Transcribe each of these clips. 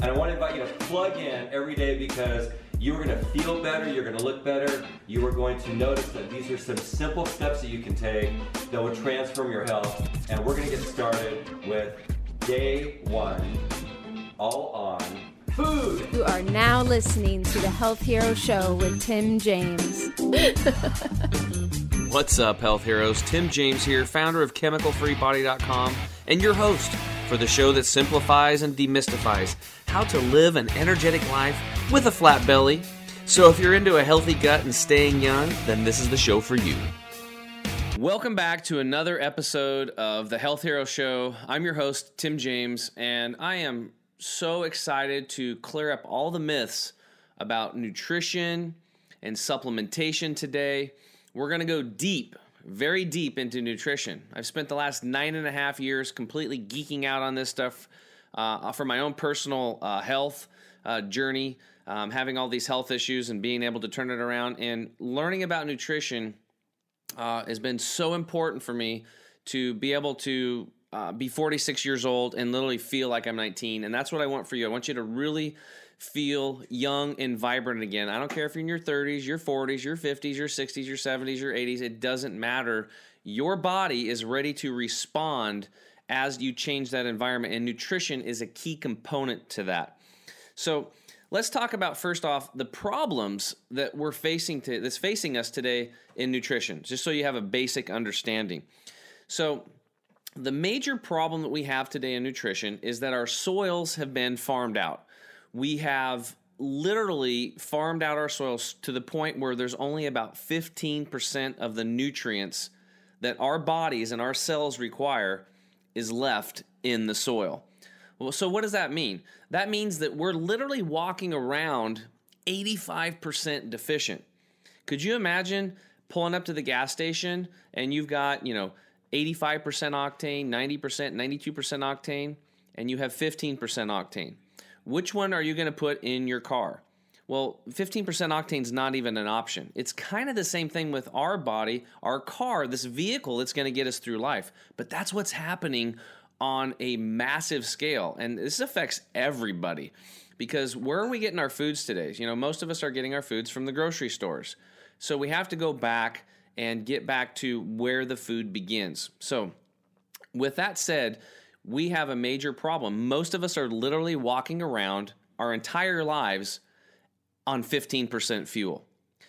And I want to invite you to plug in every day because you are going to feel better, you're going to look better, you are going to notice that these are some simple steps that you can take that will transform your health. And we're going to get started with day one, all on food. You are now listening to the Health Hero Show with Tim James. What's up, health heroes? Tim James here, founder of ChemicalFreeBody.com, and your host for the show that simplifies and demystifies how to live an energetic life with a flat belly. So, if you're into a healthy gut and staying young, then this is the show for you. Welcome back to another episode of the Health Hero Show. I'm your host, Tim James, and I am so excited to clear up all the myths about nutrition and supplementation today. We're going to go deep, very deep into nutrition. I've spent the last nine and a half years completely geeking out on this stuff uh, for my own personal uh, health uh, journey, um, having all these health issues and being able to turn it around. And learning about nutrition uh, has been so important for me to be able to uh, be 46 years old and literally feel like I'm 19. And that's what I want for you. I want you to really feel young and vibrant again. I don't care if you're in your 30s, your 40s, your 50s, your 60s, your 70s, your 80s. It doesn't matter. Your body is ready to respond as you change that environment, and nutrition is a key component to that. So, let's talk about first off the problems that we're facing to, that's facing us today in nutrition, just so you have a basic understanding. So, the major problem that we have today in nutrition is that our soils have been farmed out. We have literally farmed out our soils to the point where there's only about 15% of the nutrients that our bodies and our cells require is left in the soil. Well, so what does that mean? That means that we're literally walking around 85% deficient. Could you imagine pulling up to the gas station and you've got, you know, 85% octane, 90%, 92% octane, and you have 15% octane? Which one are you going to put in your car? Well, 15% octane is not even an option. It's kind of the same thing with our body, our car, this vehicle that's going to get us through life. But that's what's happening on a massive scale. And this affects everybody because where are we getting our foods today? You know, most of us are getting our foods from the grocery stores. So we have to go back and get back to where the food begins. So, with that said, we have a major problem. Most of us are literally walking around our entire lives on 15% fuel.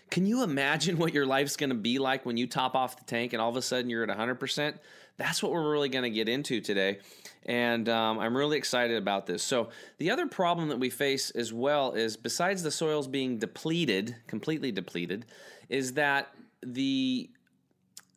Can you imagine what your life's going to be like when you top off the tank and all of a sudden you're at 100%? That's what we're really going to get into today. And um, I'm really excited about this. So, the other problem that we face as well is besides the soils being depleted, completely depleted, is that the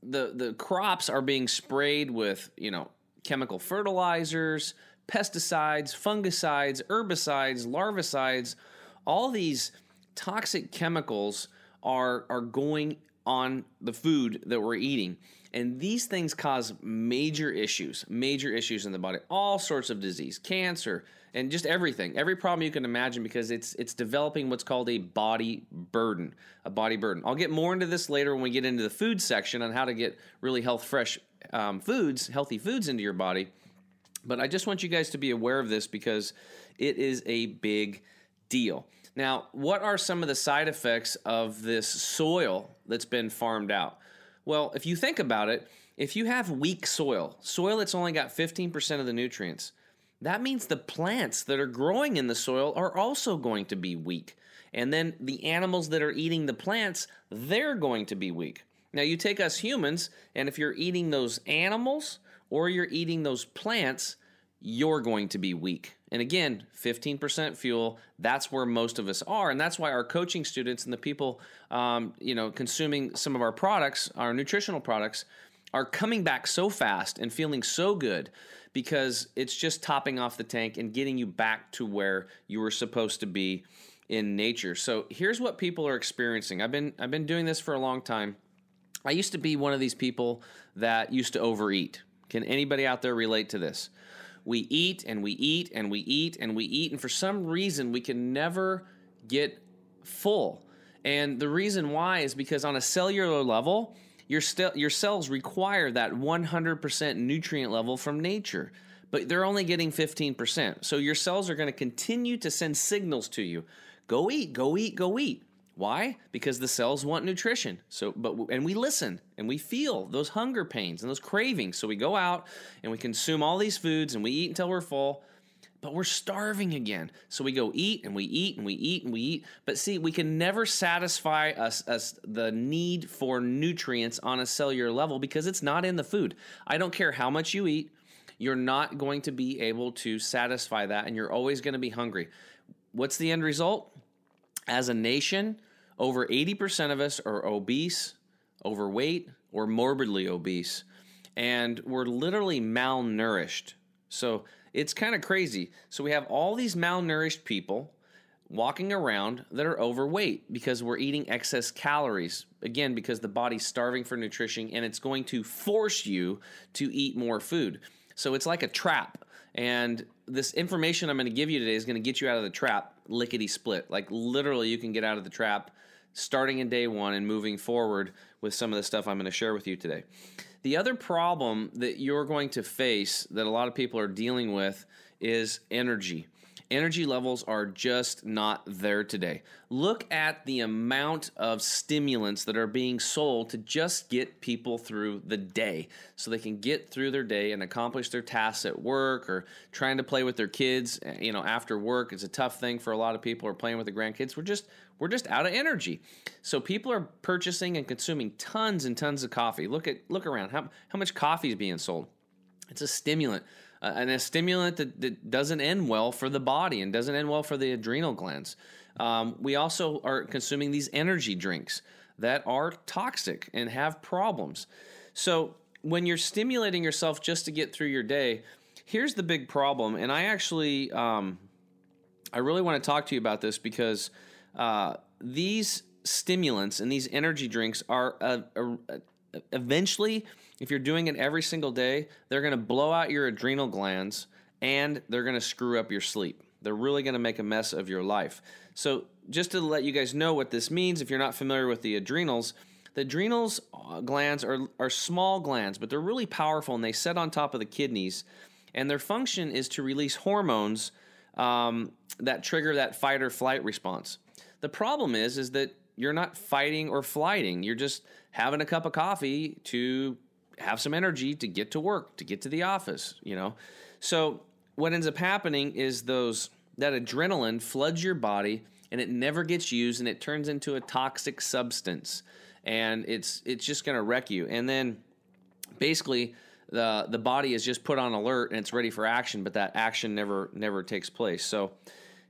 the the crops are being sprayed with, you know, chemical fertilizers, pesticides, fungicides, herbicides, larvicides, all these toxic chemicals are are going on the food that we're eating. And these things cause major issues, major issues in the body, all sorts of disease, cancer, and just everything, every problem you can imagine because it's it's developing what's called a body burden, a body burden. I'll get more into this later when we get into the food section on how to get really health fresh um, foods, healthy foods into your body. But I just want you guys to be aware of this because it is a big deal. Now, what are some of the side effects of this soil that's been farmed out? Well, if you think about it, if you have weak soil, soil that's only got 15% of the nutrients, that means the plants that are growing in the soil are also going to be weak. And then the animals that are eating the plants, they're going to be weak. Now, you take us humans, and if you're eating those animals or you're eating those plants, you're going to be weak. And again, 15% fuel, that's where most of us are. And that's why our coaching students and the people, um, you know, consuming some of our products, our nutritional products, are coming back so fast and feeling so good because it's just topping off the tank and getting you back to where you were supposed to be in nature. So here's what people are experiencing. I've been I've been doing this for a long time. I used to be one of these people that used to overeat. Can anybody out there relate to this? We eat and we eat and we eat and we eat, and for some reason we can never get full. And the reason why is because on a cellular level, your, st- your cells require that 100% nutrient level from nature. but they're only getting 15%. So your cells are going to continue to send signals to you. Go eat, go eat, go eat. Why? Because the cells want nutrition. So, but and we listen and we feel those hunger pains and those cravings. So we go out and we consume all these foods and we eat until we're full, but we're starving again. So we go eat and we eat and we eat and we eat. But see, we can never satisfy us, us the need for nutrients on a cellular level because it's not in the food. I don't care how much you eat, you're not going to be able to satisfy that, and you're always going to be hungry. What's the end result? As a nation, over 80% of us are obese, overweight, or morbidly obese. And we're literally malnourished. So it's kind of crazy. So we have all these malnourished people walking around that are overweight because we're eating excess calories. Again, because the body's starving for nutrition and it's going to force you to eat more food. So it's like a trap. And this information I'm going to give you today is going to get you out of the trap lickety split. Like literally, you can get out of the trap starting in day one and moving forward with some of the stuff I'm going to share with you today. The other problem that you're going to face that a lot of people are dealing with is energy energy levels are just not there today. Look at the amount of stimulants that are being sold to just get people through the day so they can get through their day and accomplish their tasks at work or trying to play with their kids, eh, you know, after work. It's a tough thing for a lot of people or playing with the grandkids. We're just we're just out of energy. So people are purchasing and consuming tons and tons of coffee. Look at look around. How how much coffee is being sold? It's a stimulant uh, and a stimulant that, that, doesn't end well for the body and doesn't end well for the adrenal glands. Um, we also are consuming these energy drinks that are toxic and have problems. So when you're stimulating yourself just to get through your day, here's the big problem. And I actually, um, I really want to talk to you about this because uh, these stimulants and these energy drinks are uh, uh, eventually if you're doing it every single day, they're going to blow out your adrenal glands and they're going to screw up your sleep. They're really going to make a mess of your life. So, just to let you guys know what this means, if you're not familiar with the adrenals, the adrenals uh, glands are, are small glands, but they're really powerful and they sit on top of the kidneys. And their function is to release hormones um, that trigger that fight or flight response. The problem is, is that you're not fighting or flighting. You're just having a cup of coffee to have some energy to get to work, to get to the office, you know. So what ends up happening is those that adrenaline floods your body and it never gets used and it turns into a toxic substance and it's it's just going to wreck you. And then basically the the body is just put on alert and it's ready for action, but that action never never takes place. So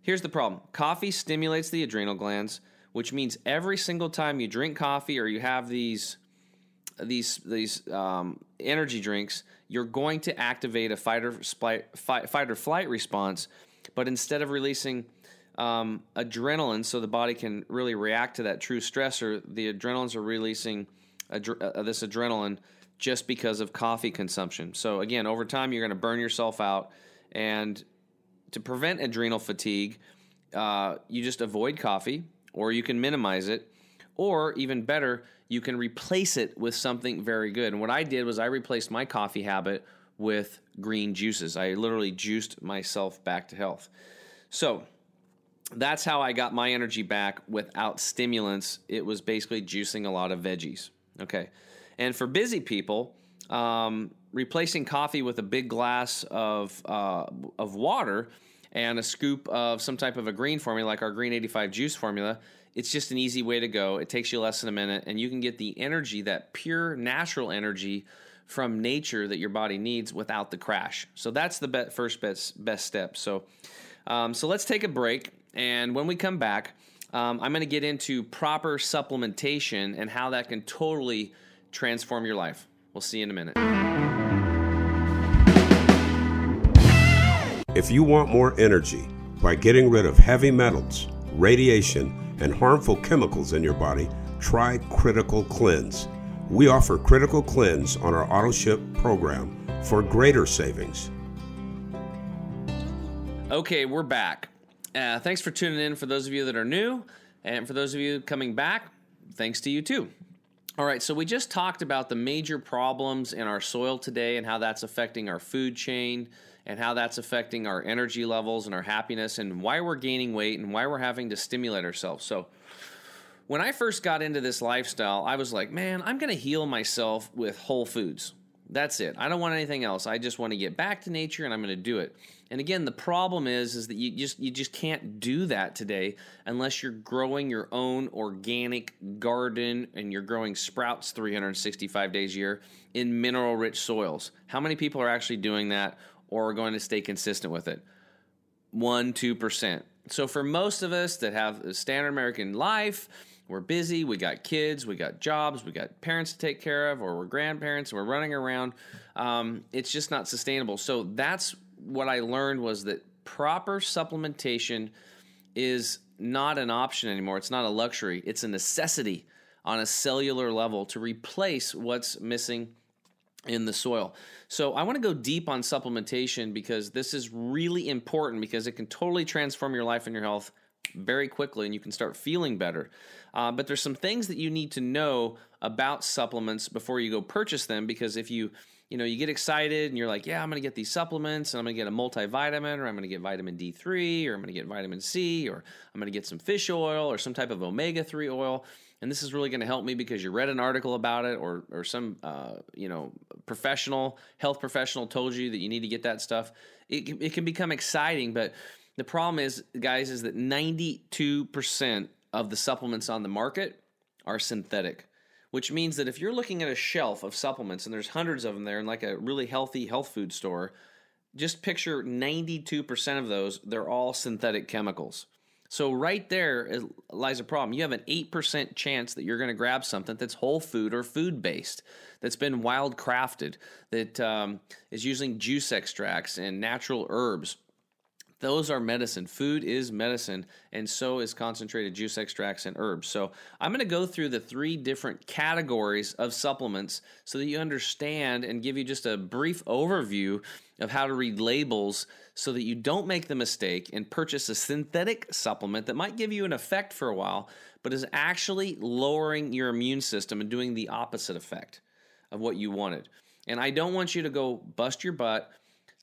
here's the problem. Coffee stimulates the adrenal glands, which means every single time you drink coffee or you have these these these um, energy drinks, you're going to activate a fight or, fight, fight or flight response, but instead of releasing um, adrenaline, so the body can really react to that true stressor, the adrenalines are releasing adre- uh, this adrenaline just because of coffee consumption. So again, over time, you're going to burn yourself out, and to prevent adrenal fatigue, uh, you just avoid coffee, or you can minimize it, or even better you can replace it with something very good. And what I did was I replaced my coffee habit with green juices. I literally juiced myself back to health. So that's how I got my energy back without stimulants. It was basically juicing a lot of veggies. Okay. And for busy people, um, replacing coffee with a big glass of, uh, of water and a scoop of some type of a green formula, like our Green 85 juice formula, it's just an easy way to go. It takes you less than a minute, and you can get the energy, that pure natural energy from nature that your body needs without the crash. So that's the be- first best best step. So, um, so let's take a break, and when we come back, um, I'm going to get into proper supplementation and how that can totally transform your life. We'll see you in a minute. If you want more energy by getting rid of heavy metals, radiation and harmful chemicals in your body, try Critical Cleanse. We offer Critical Cleanse on our auto ship program for greater savings. Okay, we're back. Uh, thanks for tuning in for those of you that are new, and for those of you coming back, thanks to you too. All right, so we just talked about the major problems in our soil today and how that's affecting our food chain and how that's affecting our energy levels and our happiness and why we're gaining weight and why we're having to stimulate ourselves. So, when I first got into this lifestyle, I was like, man, I'm going to heal myself with whole foods. That's it. I don't want anything else. I just want to get back to nature and I'm going to do it. And again, the problem is is that you just you just can't do that today unless you're growing your own organic garden and you're growing sprouts 365 days a year in mineral rich soils. How many people are actually doing that or are going to stay consistent with it? 1 2%. So for most of us that have a standard American life, we're busy, we got kids, we got jobs, we got parents to take care of, or we're grandparents, we're running around. Um, it's just not sustainable. So that's what I learned was that proper supplementation is not an option anymore. It's not a luxury. It's a necessity on a cellular level to replace what's missing in the soil. So I want to go deep on supplementation because this is really important because it can totally transform your life and your health very quickly and you can start feeling better. Uh, but there's some things that you need to know about supplements before you go purchase them because if you you know you get excited and you're like yeah i'm going to get these supplements and i'm going to get a multivitamin or i'm going to get vitamin d3 or i'm going to get vitamin c or i'm going to get some fish oil or some type of omega-3 oil and this is really going to help me because you read an article about it or or some uh, you know professional health professional told you that you need to get that stuff it, it can become exciting but the problem is, guys, is that 92% of the supplements on the market are synthetic, which means that if you're looking at a shelf of supplements and there's hundreds of them there in like a really healthy health food store, just picture 92% of those, they're all synthetic chemicals. So, right there lies a problem. You have an 8% chance that you're going to grab something that's whole food or food based, that's been wild crafted, that um, is using juice extracts and natural herbs those are medicine. Food is medicine, and so is concentrated juice extracts and herbs. So, I'm going to go through the three different categories of supplements so that you understand and give you just a brief overview of how to read labels so that you don't make the mistake and purchase a synthetic supplement that might give you an effect for a while, but is actually lowering your immune system and doing the opposite effect of what you wanted. And I don't want you to go bust your butt,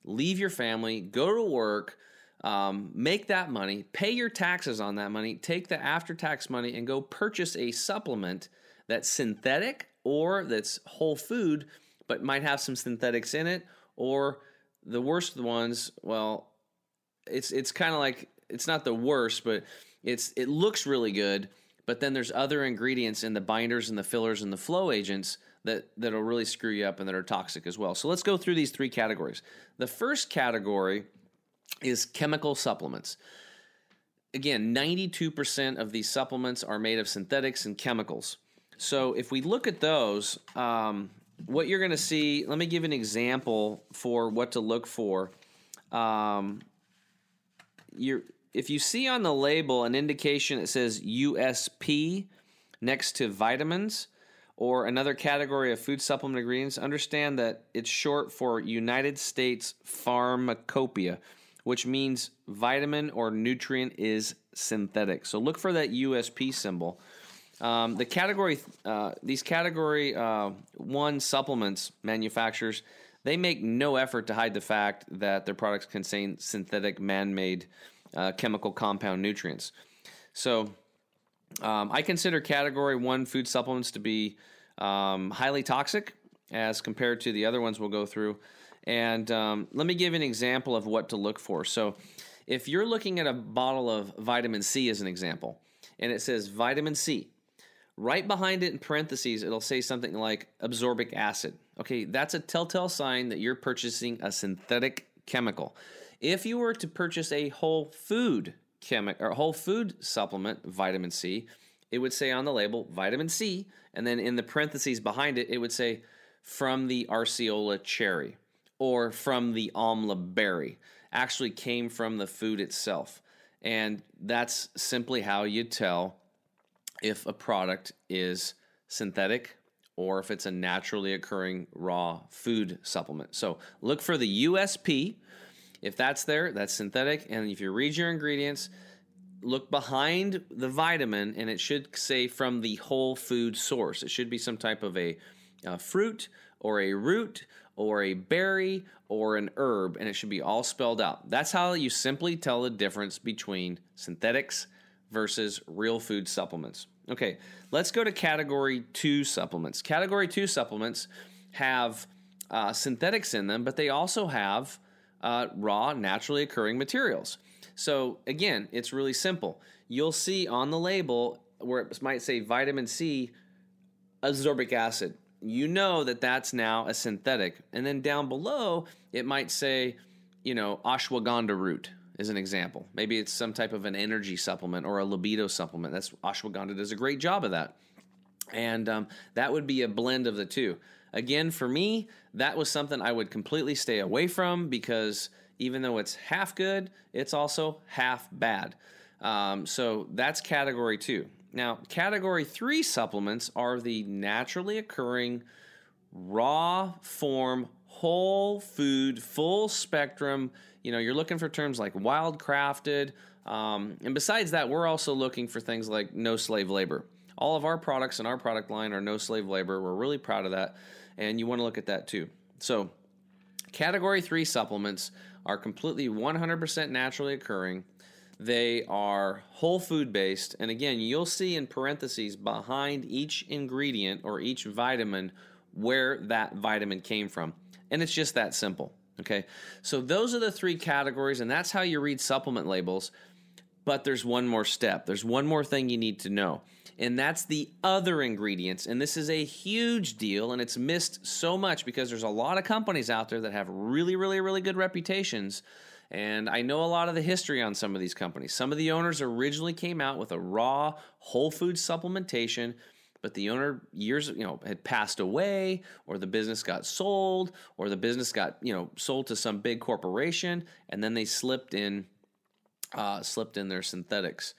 leave your family, go to work um, make that money, pay your taxes on that money, take the after tax money, and go purchase a supplement that's synthetic or that's whole food, but might have some synthetics in it. Or the worst ones, well, it's it's kind of like it's not the worst, but it's it looks really good. But then there's other ingredients in the binders and the fillers and the flow agents that that'll really screw you up and that are toxic as well. So let's go through these three categories. The first category is chemical supplements. Again, 92% of these supplements are made of synthetics and chemicals. So if we look at those, um, what you're going to see, let me give an example for what to look for. Um, you're, if you see on the label an indication that says USP next to vitamins or another category of food supplement ingredients, understand that it's short for United States Pharmacopoeia which means vitamin or nutrient is synthetic. So look for that USP symbol. Um, the category, uh, these category uh, one supplements manufacturers, they make no effort to hide the fact that their products contain synthetic, man-made uh, chemical compound nutrients. So um, I consider category one food supplements to be um, highly toxic as compared to the other ones we'll go through. And um, let me give an example of what to look for. So, if you're looking at a bottle of vitamin C as an example, and it says vitamin C, right behind it in parentheses, it'll say something like absorbic acid. Okay, that's a telltale sign that you're purchasing a synthetic chemical. If you were to purchase a whole food chemic or whole food supplement, vitamin C, it would say on the label vitamin C, and then in the parentheses behind it, it would say from the Acerola cherry or from the amla berry actually came from the food itself. And that's simply how you tell if a product is synthetic or if it's a naturally occurring raw food supplement. So look for the USP. If that's there, that's synthetic. And if you read your ingredients, look behind the vitamin and it should say from the whole food source. It should be some type of a, a fruit or a root or a berry or an herb, and it should be all spelled out. That's how you simply tell the difference between synthetics versus real food supplements. Okay, let's go to category two supplements. Category two supplements have uh, synthetics in them, but they also have uh, raw, naturally occurring materials. So, again, it's really simple. You'll see on the label where it might say vitamin C, ascorbic acid. You know that that's now a synthetic. And then down below, it might say, you know, ashwagandha root is an example. Maybe it's some type of an energy supplement or a libido supplement. That's ashwagandha does a great job of that. And um, that would be a blend of the two. Again, for me, that was something I would completely stay away from because even though it's half good, it's also half bad. Um, so that's category two. Now, category three supplements are the naturally occurring, raw form, whole food, full spectrum. You know, you're looking for terms like wild crafted. Um, and besides that, we're also looking for things like no slave labor. All of our products in our product line are no slave labor. We're really proud of that. And you want to look at that too. So, category three supplements are completely 100% naturally occurring. They are whole food based. And again, you'll see in parentheses behind each ingredient or each vitamin where that vitamin came from. And it's just that simple. Okay. So those are the three categories, and that's how you read supplement labels. But there's one more step. There's one more thing you need to know, and that's the other ingredients. And this is a huge deal, and it's missed so much because there's a lot of companies out there that have really, really, really good reputations. And I know a lot of the history on some of these companies. Some of the owners originally came out with a raw whole food supplementation but the owner years you know had passed away or the business got sold or the business got you know sold to some big corporation and then they slipped in uh, slipped in their synthetics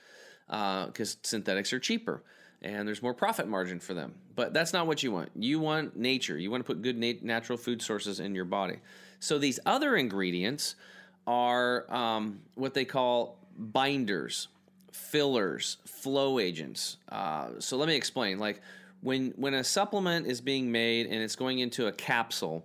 because uh, synthetics are cheaper and there's more profit margin for them. But that's not what you want. You want nature. You want to put good nat- natural food sources in your body. So these other ingredients are um, what they call binders fillers, flow agents. Uh, so let me explain. Like when when a supplement is being made and it's going into a capsule,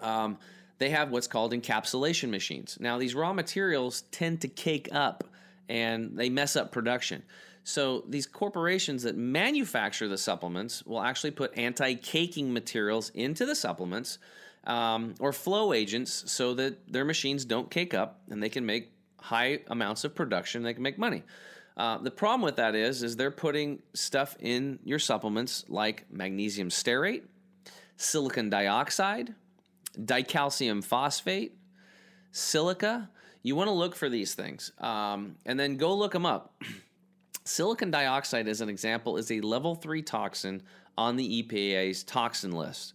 um, they have what's called encapsulation machines. Now these raw materials tend to cake up and they mess up production. So these corporations that manufacture the supplements will actually put anti-caking materials into the supplements um, or flow agents so that their machines don't cake up and they can make high amounts of production, they can make money. Uh, the problem with that is, is they're putting stuff in your supplements like magnesium stearate, silicon dioxide, dicalcium phosphate, silica. You want to look for these things, um, and then go look them up. silicon dioxide, as an example, is a level three toxin on the EPA's toxin list,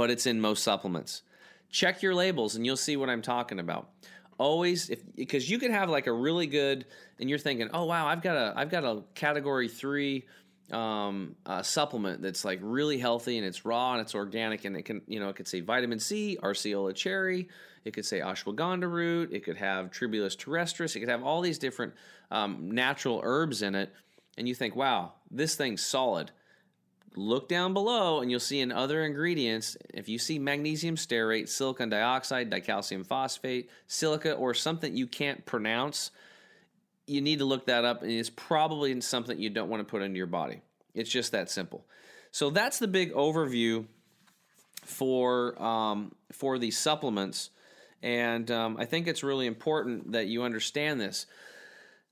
but it's in most supplements. Check your labels, and you'll see what I'm talking about. Always if because you could have like a really good and you're thinking oh wow i've got a i've got a category three um, uh, supplement that's like really healthy and it's raw and it's organic and it can you know it could say vitamin c acerola cherry it could say ashwagandha root it could have tribulus terrestris it could have all these different um, natural herbs in it. And you think wow this thing's solid look down below and you'll see in other ingredients if you see magnesium stearate silicon dioxide dicalcium phosphate silica or something you can't pronounce you need to look that up and it's probably something you don't want to put into your body. It's just that simple. So that's the big overview for um, for these supplements and um, i think it's really important that you understand this.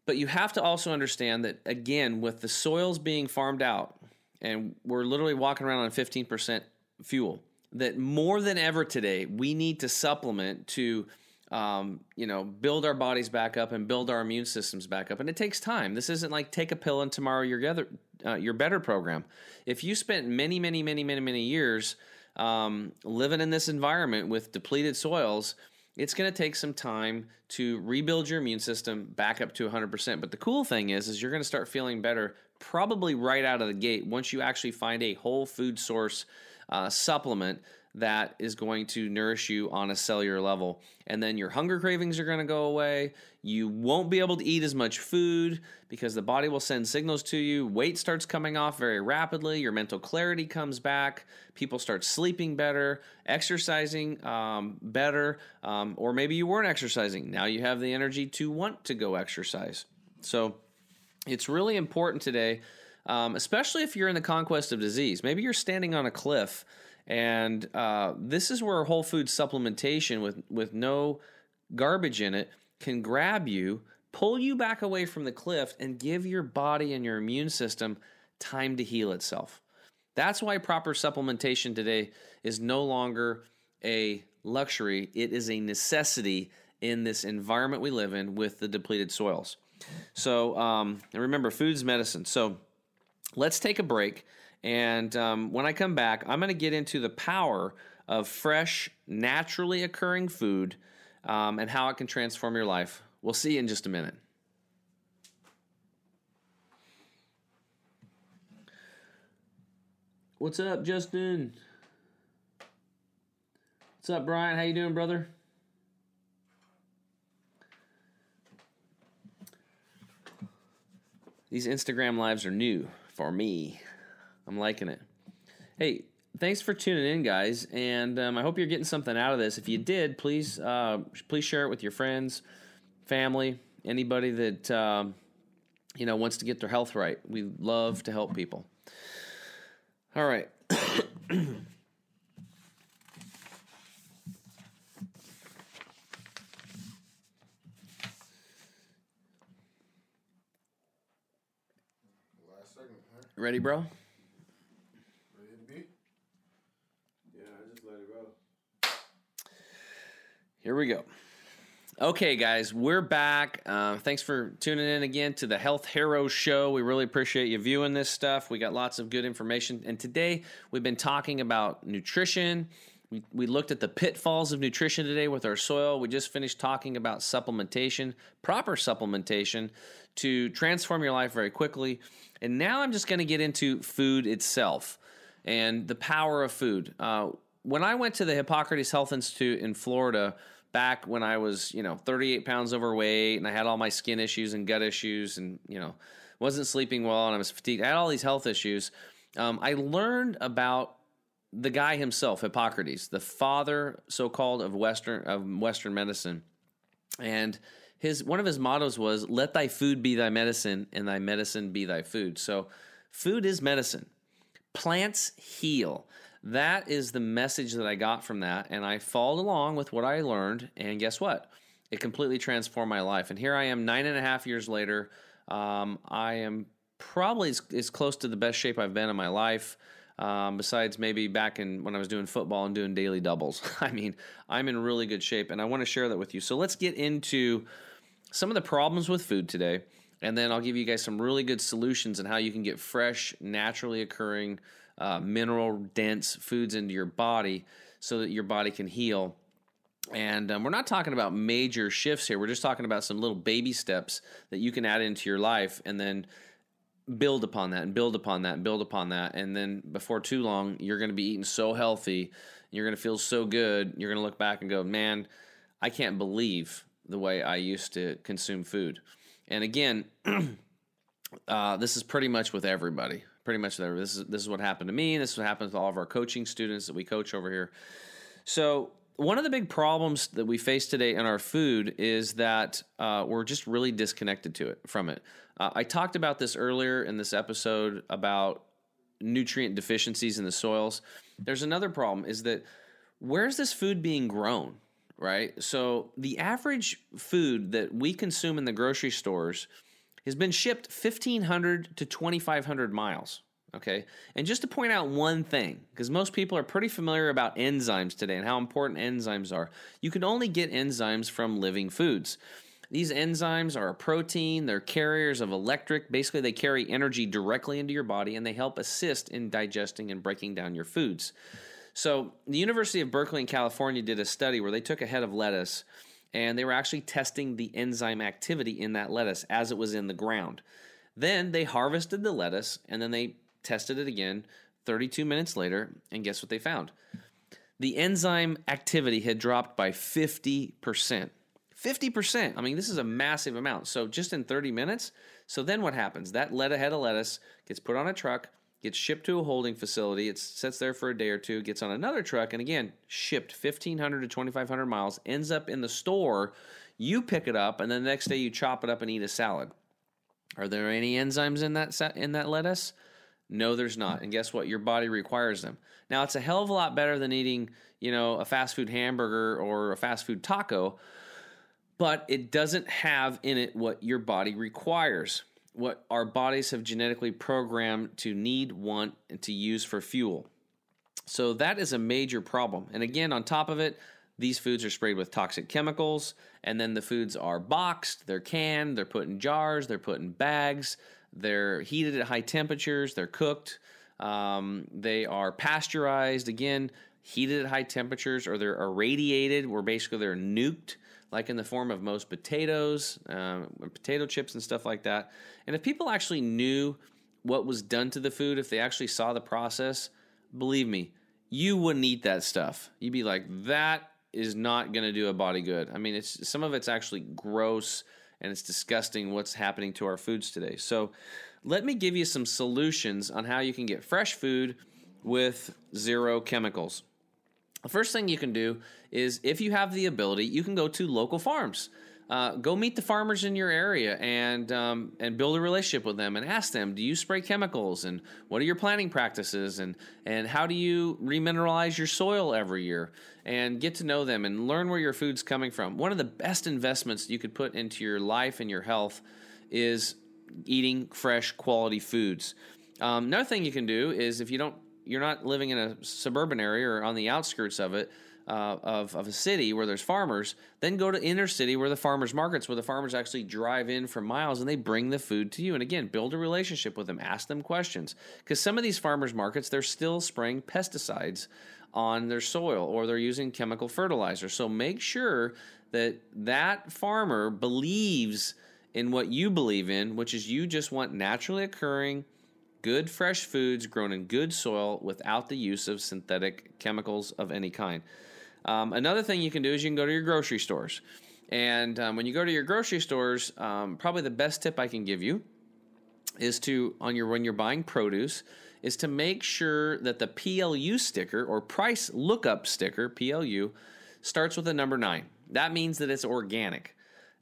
But you have to also understand that again with the soils being farmed out and we're literally walking around on 15% fuel. That more than ever today, we need to supplement to, um, you know, build our bodies back up and build our immune systems back up. And it takes time. This isn't like take a pill and tomorrow you're together, uh, you're better program. If you spent many, many, many, many, many years um, living in this environment with depleted soils, it's going to take some time to rebuild your immune system back up to 100%. But the cool thing is is you're going to start feeling better probably right out of the gate once you actually find a whole food source uh, supplement that is going to nourish you on a cellular level. And then your hunger cravings are going to go away. You won't be able to eat as much food because the body will send signals to you. Weight starts coming off very rapidly. Your mental clarity comes back. People start sleeping better, exercising um, better, um, or maybe you weren't exercising. Now you have the energy to want to go exercise. So it's really important today. Um, especially if you're in the conquest of disease. Maybe you're standing on a cliff and uh, this is where whole food supplementation with, with no garbage in it can grab you, pull you back away from the cliff, and give your body and your immune system time to heal itself. That's why proper supplementation today is no longer a luxury, it is a necessity in this environment we live in with the depleted soils. So, um, and remember, food's medicine. So, let's take a break. And um, when I come back, I'm going to get into the power of fresh, naturally occurring food um, and how it can transform your life. We'll see you in just a minute. What's up, Justin? What's up, Brian? How you doing, brother? These Instagram lives are new for me. I'm liking it. Hey, thanks for tuning in, guys, and um, I hope you're getting something out of this. If you did, please uh, please share it with your friends, family, anybody that um, you know wants to get their health right. We love to help people. All right. Ready, bro? Ready to? Yeah, I just let it. Here we go. Okay, guys, we're back. Uh, thanks for tuning in again to the Health Heroes Show. We really appreciate you viewing this stuff. We got lots of good information. And today we've been talking about nutrition. We, we looked at the pitfalls of nutrition today with our soil. We just finished talking about supplementation, proper supplementation to transform your life very quickly. And now I'm just going to get into food itself and the power of food. Uh, when I went to the Hippocrates Health Institute in Florida back when I was, you know, 38 pounds overweight and I had all my skin issues and gut issues and, you know, wasn't sleeping well and I was fatigued, I had all these health issues. Um, I learned about the guy himself, Hippocrates, the father, so called, of Western of Western medicine. And his one of his mottos was let thy food be thy medicine and thy medicine be thy food. So food is medicine. Plants heal. That is the message that i got from that and i followed along with what i learned and guess what? It completely transformed my life. And here i am nine and a half years later. Um, i am probably as, as close to the best shape i've been in my life um, besides maybe back in when I was doing football and doing daily doubles. I mean, I'm in really good shape, and I want to share that with you. So let's get into some of the problems with food today, and then I'll give you guys some really good solutions on how you can get fresh, naturally occurring, uh, mineral dense foods into your body so that your body can heal. And um, we're not talking about major shifts here. We're just talking about some little baby steps that you can add into your life and then build upon that and build upon that and build upon that. And then before too long, you're going to be eating so healthy. You're going to feel so good. You're going to look back and go, man, I can't believe the way I used to consume food. And again, uh, this is pretty much with everybody. Pretty much there. This is this is what happened to me. This is what happens to all of our coaching students that we coach over here. So one of the big problems that we face today in our food is that uh, we're just really disconnected to it from it. Uh, I talked about this earlier in this episode about nutrient deficiencies in the soils. There's another problem is that where's this food being grown? Right. So the average food that we consume in the grocery stores has been shipped 1,500 to 2,500 miles. Okay. And just to point out one thing, because most people are pretty familiar about enzymes today and how important enzymes are, you can only get enzymes from living foods. These enzymes are a protein, they're carriers of electric. Basically, they carry energy directly into your body and they help assist in digesting and breaking down your foods. So, the University of Berkeley in California did a study where they took a head of lettuce and they were actually testing the enzyme activity in that lettuce as it was in the ground. Then they harvested the lettuce and then they tested it again 32 minutes later, and guess what they found? the enzyme activity had dropped by 50%. 50%. I mean, this is a massive amount. So just in 30 minutes. So then what happens? That let head of lettuce gets put on a truck, gets shipped to a holding facility. It sits there for a day or two, gets on another truck, and again, shipped 1,500 to 2,500 miles, ends up in the store. You pick it up, and then the next day you chop it up and eat a salad. Are there any enzymes in that in that lettuce? No, there's not. And guess what? Your body requires them. Now, it's a hell of a lot better than eating, you know, a fast food hamburger or a fast food taco, but it doesn't have in it what your body requires, what our bodies have genetically programmed to need, want, and to use for fuel. So that is a major problem. And again, on top of it, these foods are sprayed with toxic chemicals, and then the foods are boxed, they're canned, they're put in jars, they're put in bags. They're heated at high temperatures. They're cooked. Um, they are pasteurized again, heated at high temperatures, or they're irradiated, where basically they're nuked, like in the form of most potatoes, uh, potato chips, and stuff like that. And if people actually knew what was done to the food, if they actually saw the process, believe me, you wouldn't eat that stuff. You'd be like, that is not going to do a body good. I mean, it's some of it's actually gross and it's disgusting what's happening to our foods today. So, let me give you some solutions on how you can get fresh food with zero chemicals. The first thing you can do is if you have the ability, you can go to local farms. Uh, go meet the farmers in your area and um, and build a relationship with them and ask them, do you spray chemicals and what are your planting practices and and how do you remineralize your soil every year and get to know them and learn where your food's coming from. One of the best investments you could put into your life and your health is eating fresh quality foods. Um, another thing you can do is if you don't you're not living in a suburban area or on the outskirts of it uh, of, of a city where there's farmers, then go to inner city where the farmers markets, where the farmers actually drive in for miles and they bring the food to you. And again, build a relationship with them, ask them questions. Because some of these farmers markets, they're still spraying pesticides on their soil or they're using chemical fertilizer. So make sure that that farmer believes in what you believe in, which is you just want naturally occurring good fresh foods grown in good soil without the use of synthetic chemicals of any kind. Um, another thing you can do is you can go to your grocery stores. And um, when you go to your grocery stores, um, probably the best tip I can give you is to on your when you're buying produce is to make sure that the PLU sticker or price lookup sticker PLU starts with a number 9. That means that it's organic.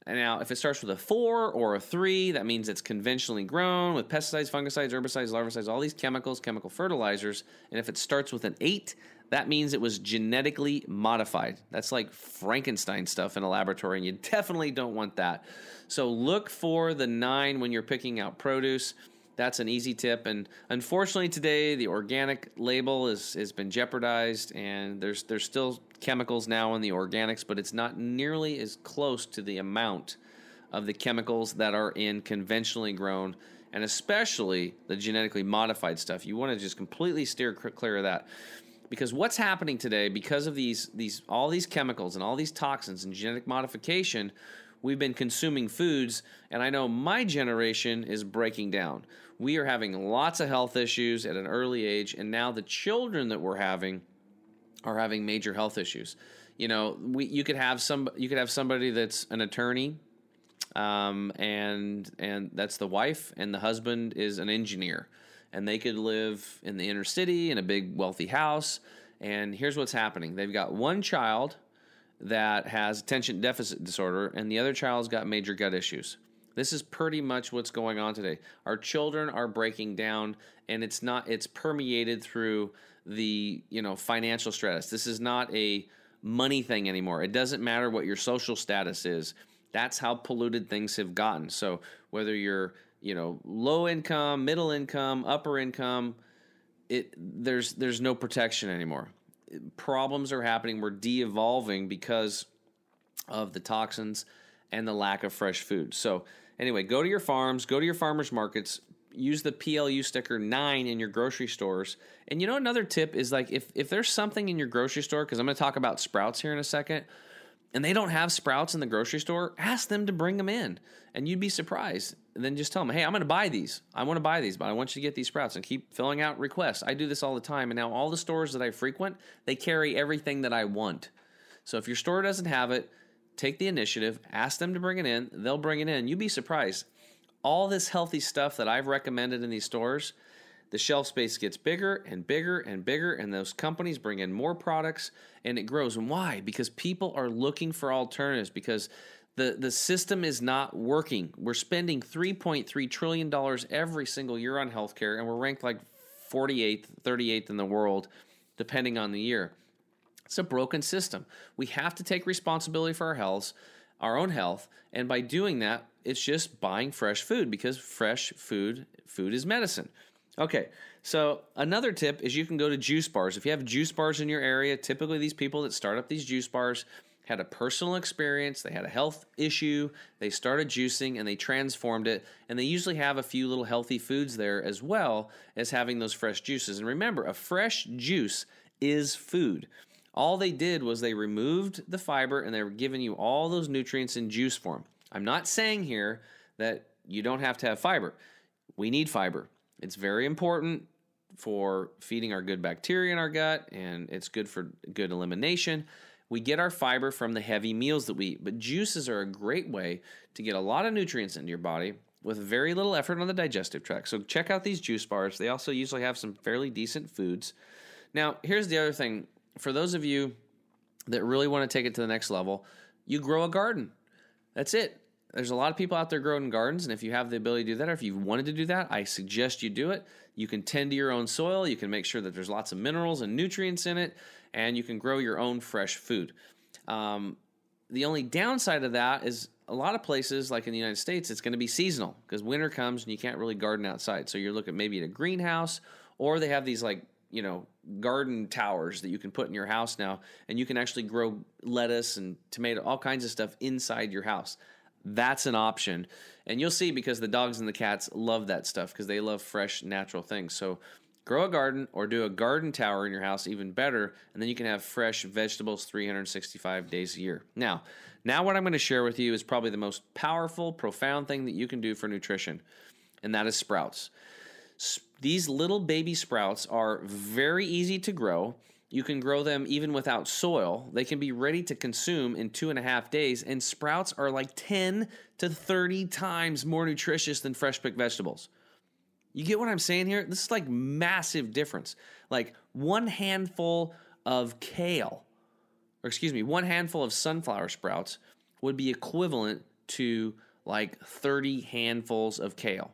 And now, if it starts with a four or a three, that means it's conventionally grown with pesticides, fungicides, herbicides, larvicides, all these chemicals, chemical fertilizers. And if it starts with an eight, that means it was genetically modified. That's like Frankenstein stuff in a laboratory, and you definitely don't want that. So look for the nine when you're picking out produce. That's an easy tip. And unfortunately, today the organic label is has been jeopardized, and there's there's still chemicals now in the organics, but it's not nearly as close to the amount of the chemicals that are in conventionally grown and especially the genetically modified stuff. You want to just completely steer clear of that because what's happening today because of these these all these chemicals and all these toxins and genetic modification we've been consuming foods and i know my generation is breaking down. We are having lots of health issues at an early age and now the children that we're having are having major health issues. You know we you could have some you could have somebody that's an attorney um, and and that's the wife and the husband is an engineer and they could live in the inner city in a big wealthy house. And here's what's happening they've got one child that has attention deficit disorder, and the other child's got major gut issues. This is pretty much what's going on today. Our children are breaking down, and it's not it's permeated through the you know financial status. This is not a money thing anymore. It doesn't matter what your social status is. That's how polluted things have gotten. So whether you're you know low income, middle income, upper income, it there's there's no protection anymore. Problems are happening. We're de-evolving because of the toxins and the lack of fresh food. So anyway, go to your farms, go to your farmers markets, use the PLU sticker 9 in your grocery stores. And you know another tip is like if if there's something in your grocery store cuz I'm going to talk about Sprouts here in a second, and they don't have sprouts in the grocery store, ask them to bring them in, and you'd be surprised. Then just tell them, hey, I'm going to buy these. I want to buy these, but I want you to get these sprouts and keep filling out requests. I do this all the time, and now all the stores that I frequent, they carry everything that I want. So if your store doesn't have it, take the initiative, ask them to bring it in. They'll bring it in. You'd be surprised. All this healthy stuff that I've recommended in these stores, the shelf space gets bigger and bigger and bigger, and those companies bring in more products and it grows. And why? Because people are looking for alternatives because the, the system is not working. We're spending $3.3 trillion every single year on healthcare, and we're ranked like 48th, 38th in the world, depending on the year. It's a broken system. We have to take responsibility for our health, our own health, and by doing that, it's just buying fresh food because fresh food, food is medicine. Okay, so another tip is you can go to juice bars. If you have juice bars in your area, typically these people that start up these juice bars had a personal experience, they had a health issue, they started juicing and they transformed it, and they usually have a few little healthy foods there as well as having those fresh juices. And remember, a fresh juice is food. All they did was they removed the fiber and they were giving you all those nutrients in juice form. I'm not saying here that you don't have to have fiber. We need fiber. It's very important for feeding our good bacteria in our gut and it's good for good elimination. We get our fiber from the heavy meals that we eat, but juices are a great way to get a lot of nutrients into your body with very little effort on the digestive tract. So check out these juice bars. They also usually have some fairly decent foods. Now, here's the other thing for those of you that really want to take it to the next level, you grow a garden. That's it. There's a lot of people out there growing gardens, and if you have the ability to do that, or if you've wanted to do that, I suggest you do it. You can tend to your own soil, you can make sure that there's lots of minerals and nutrients in it, and you can grow your own fresh food. Um, the only downside of that is a lot of places, like in the United States, it's going to be seasonal because winter comes and you can't really garden outside. So you're looking maybe at a greenhouse, or they have these like you know garden towers that you can put in your house now and you can actually grow lettuce and tomato all kinds of stuff inside your house that's an option. And you'll see because the dogs and the cats love that stuff because they love fresh natural things. So grow a garden or do a garden tower in your house even better and then you can have fresh vegetables 365 days a year. Now now what i'm going to share with you is probably the most powerful profound thing that you can do for nutrition and that is sprouts. These little baby sprouts are very easy to grow. You can grow them even without soil. They can be ready to consume in two and a half days, and sprouts are like 10 to 30 times more nutritious than fresh picked vegetables. You get what I'm saying here? This is like massive difference. Like one handful of kale, or excuse me, one handful of sunflower sprouts would be equivalent to like 30 handfuls of kale.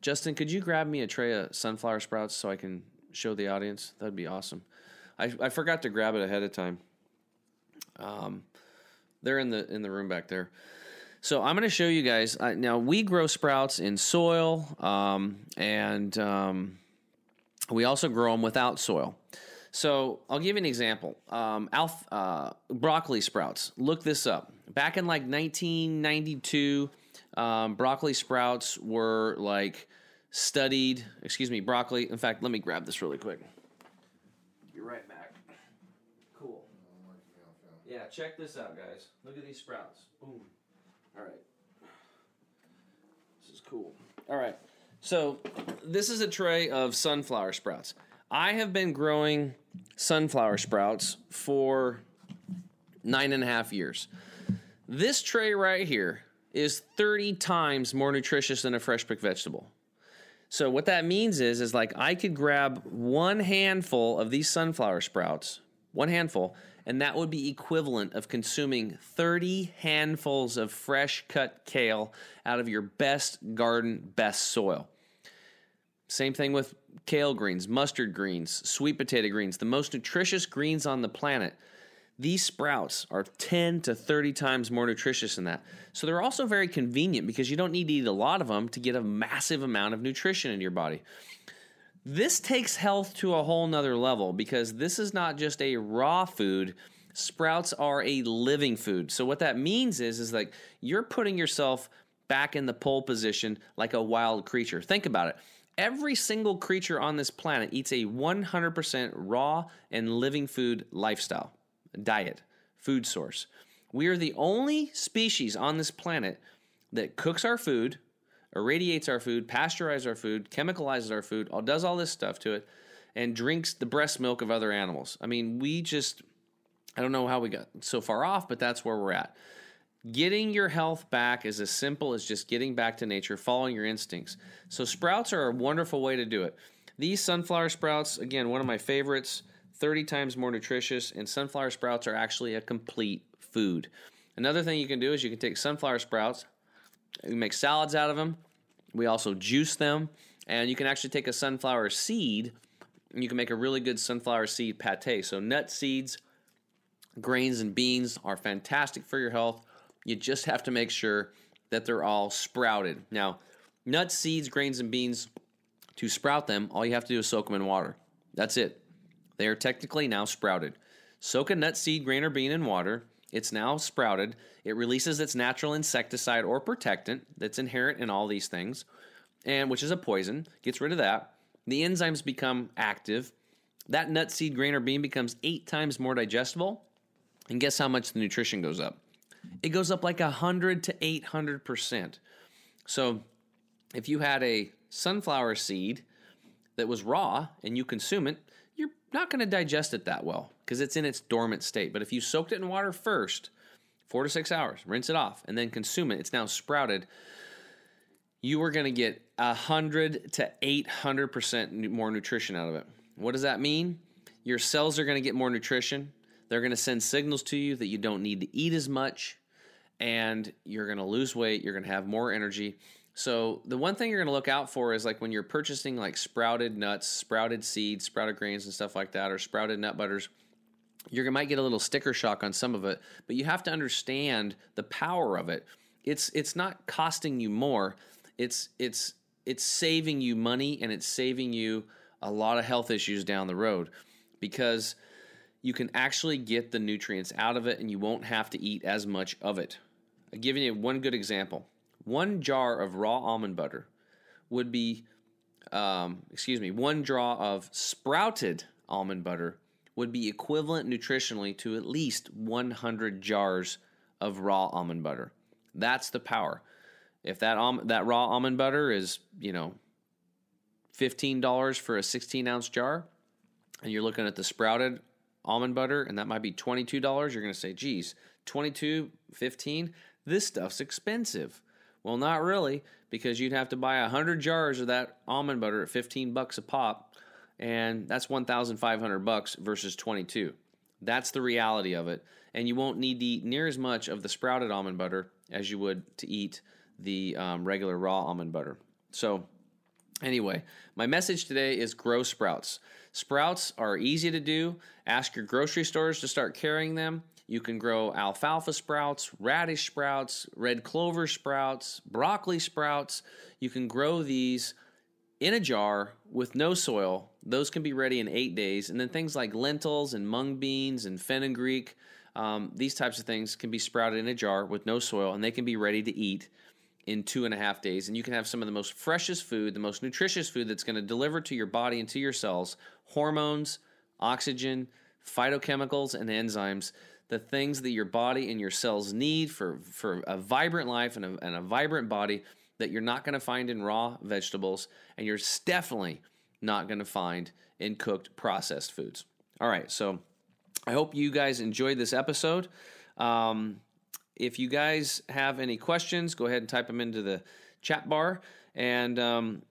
Justin, could you grab me a tray of sunflower sprouts so I can show the audience? That'd be awesome. I, I forgot to grab it ahead of time. Um, they're in the in the room back there. So I'm going to show you guys. Uh, now we grow sprouts in soil, um, and um, we also grow them without soil. So I'll give you an example. Um, alf, uh, broccoli sprouts. Look this up. Back in like 1992, um, broccoli sprouts were like studied. Excuse me, broccoli. In fact, let me grab this really quick. You're right back. Cool. Yeah, check this out, guys. Look at these sprouts. Boom. All right. This is cool. All right. So, this is a tray of sunflower sprouts. I have been growing sunflower sprouts for nine and a half years. This tray right here is 30 times more nutritious than a fresh picked vegetable. So what that means is is like I could grab one handful of these sunflower sprouts, one handful, and that would be equivalent of consuming 30 handfuls of fresh cut kale out of your best garden, best soil. Same thing with kale greens, mustard greens, sweet potato greens, the most nutritious greens on the planet. These sprouts are 10 to 30 times more nutritious than that. So they're also very convenient because you don't need to eat a lot of them to get a massive amount of nutrition in your body. This takes health to a whole nother level because this is not just a raw food. Sprouts are a living food. So what that means is is like you're putting yourself back in the pole position like a wild creature. Think about it. Every single creature on this planet eats a 100% raw and living food lifestyle diet, food source. We are the only species on this planet that cooks our food, irradiates our food, pasteurizes our food, chemicalizes our food, all does all this stuff to it, and drinks the breast milk of other animals. I mean, we just I don't know how we got so far off, but that's where we're at. Getting your health back is as simple as just getting back to nature, following your instincts. So, sprouts are a wonderful way to do it. These sunflower sprouts, again, one of my favorites, 30 times more nutritious, and sunflower sprouts are actually a complete food. Another thing you can do is you can take sunflower sprouts, you make salads out of them. We also juice them, and you can actually take a sunflower seed and you can make a really good sunflower seed pate. So, nut seeds, grains, and beans are fantastic for your health. You just have to make sure that they're all sprouted. Now, nuts, seeds, grains, and beans, to sprout them, all you have to do is soak them in water. That's it. They are technically now sprouted. Soak a nut, seed, grain, or bean in water. It's now sprouted. It releases its natural insecticide or protectant that's inherent in all these things, and which is a poison. Gets rid of that. The enzymes become active. That nut, seed, grain, or bean becomes eight times more digestible. And guess how much the nutrition goes up? It goes up like 100 to 800%. So if you had a sunflower seed that was raw and you consume it, you're not going to digest it that well because it's in its dormant state. But if you soaked it in water first, four to six hours, rinse it off, and then consume it, it's now sprouted. You are going to get 100 to 800% more nutrition out of it. What does that mean? Your cells are going to get more nutrition. They're going to send signals to you that you don't need to eat as much and you're going to lose weight, you're going to have more energy. So, the one thing you're going to look out for is like when you're purchasing like sprouted nuts, sprouted seeds, sprouted grains and stuff like that or sprouted nut butters, you might get a little sticker shock on some of it, but you have to understand the power of it. It's it's not costing you more. It's it's it's saving you money and it's saving you a lot of health issues down the road because you can actually get the nutrients out of it and you won't have to eat as much of it. I'll give you one good example. One jar of raw almond butter would be, um, excuse me, one jar of sprouted almond butter would be equivalent nutritionally to at least 100 jars of raw almond butter. That's the power. If that um, that raw almond butter is, you know, $15 for a 16 ounce jar, and you're looking at the sprouted almond butter and that might be $22, you're going to say, geez, 22, 15, this stuff's expensive. Well, not really, because you'd have to buy 100 jars of that almond butter at 15 bucks a pop, and that's 1,500 bucks versus 22. That's the reality of it, and you won't need to eat near as much of the sprouted almond butter as you would to eat the um, regular raw almond butter. So, Anyway, my message today is grow sprouts. Sprouts are easy to do. Ask your grocery stores to start carrying them. You can grow alfalfa sprouts, radish sprouts, red clover sprouts, broccoli sprouts. You can grow these in a jar with no soil. Those can be ready in eight days. And then things like lentils and mung beans and fenugreek, um, these types of things can be sprouted in a jar with no soil and they can be ready to eat in two and a half days. And you can have some of the most freshest food, the most nutritious food that's going to deliver to your body and to your cells hormones, oxygen, phytochemicals, and enzymes. The things that your body and your cells need for, for a vibrant life and a, and a vibrant body that you're not going to find in raw vegetables, and you're definitely not going to find in cooked processed foods. All right, so I hope you guys enjoyed this episode. Um, if you guys have any questions, go ahead and type them into the chat bar. And um,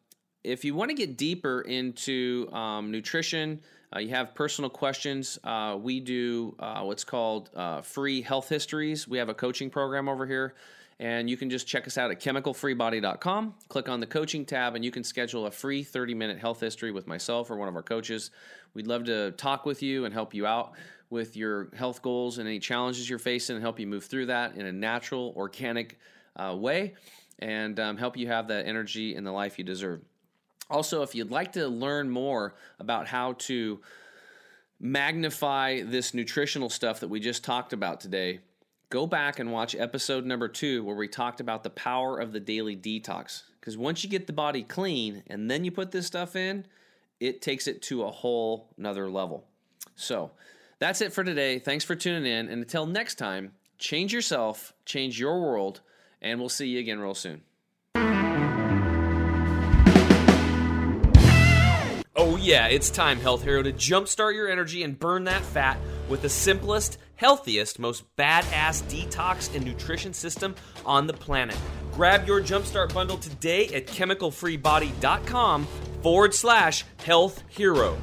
if you want to get deeper into um, nutrition, uh, you have personal questions, uh, we do uh, what's called uh, free health histories. We have a coaching program over here. And you can just check us out at chemicalfreebody.com. Click on the coaching tab, and you can schedule a free 30 minute health history with myself or one of our coaches. We'd love to talk with you and help you out with your health goals and any challenges you're facing and help you move through that in a natural, organic uh, way and um, help you have that energy and the life you deserve. Also, if you'd like to learn more about how to magnify this nutritional stuff that we just talked about today, go back and watch episode number two where we talked about the power of the daily detox. Because once you get the body clean and then you put this stuff in, it takes it to a whole nother level. So that's it for today. Thanks for tuning in. And until next time, change yourself, change your world, and we'll see you again real soon. Yeah, it's time, Health Hero, to jumpstart your energy and burn that fat with the simplest, healthiest, most badass detox and nutrition system on the planet. Grab your Jumpstart bundle today at chemicalfreebody.com forward slash health hero.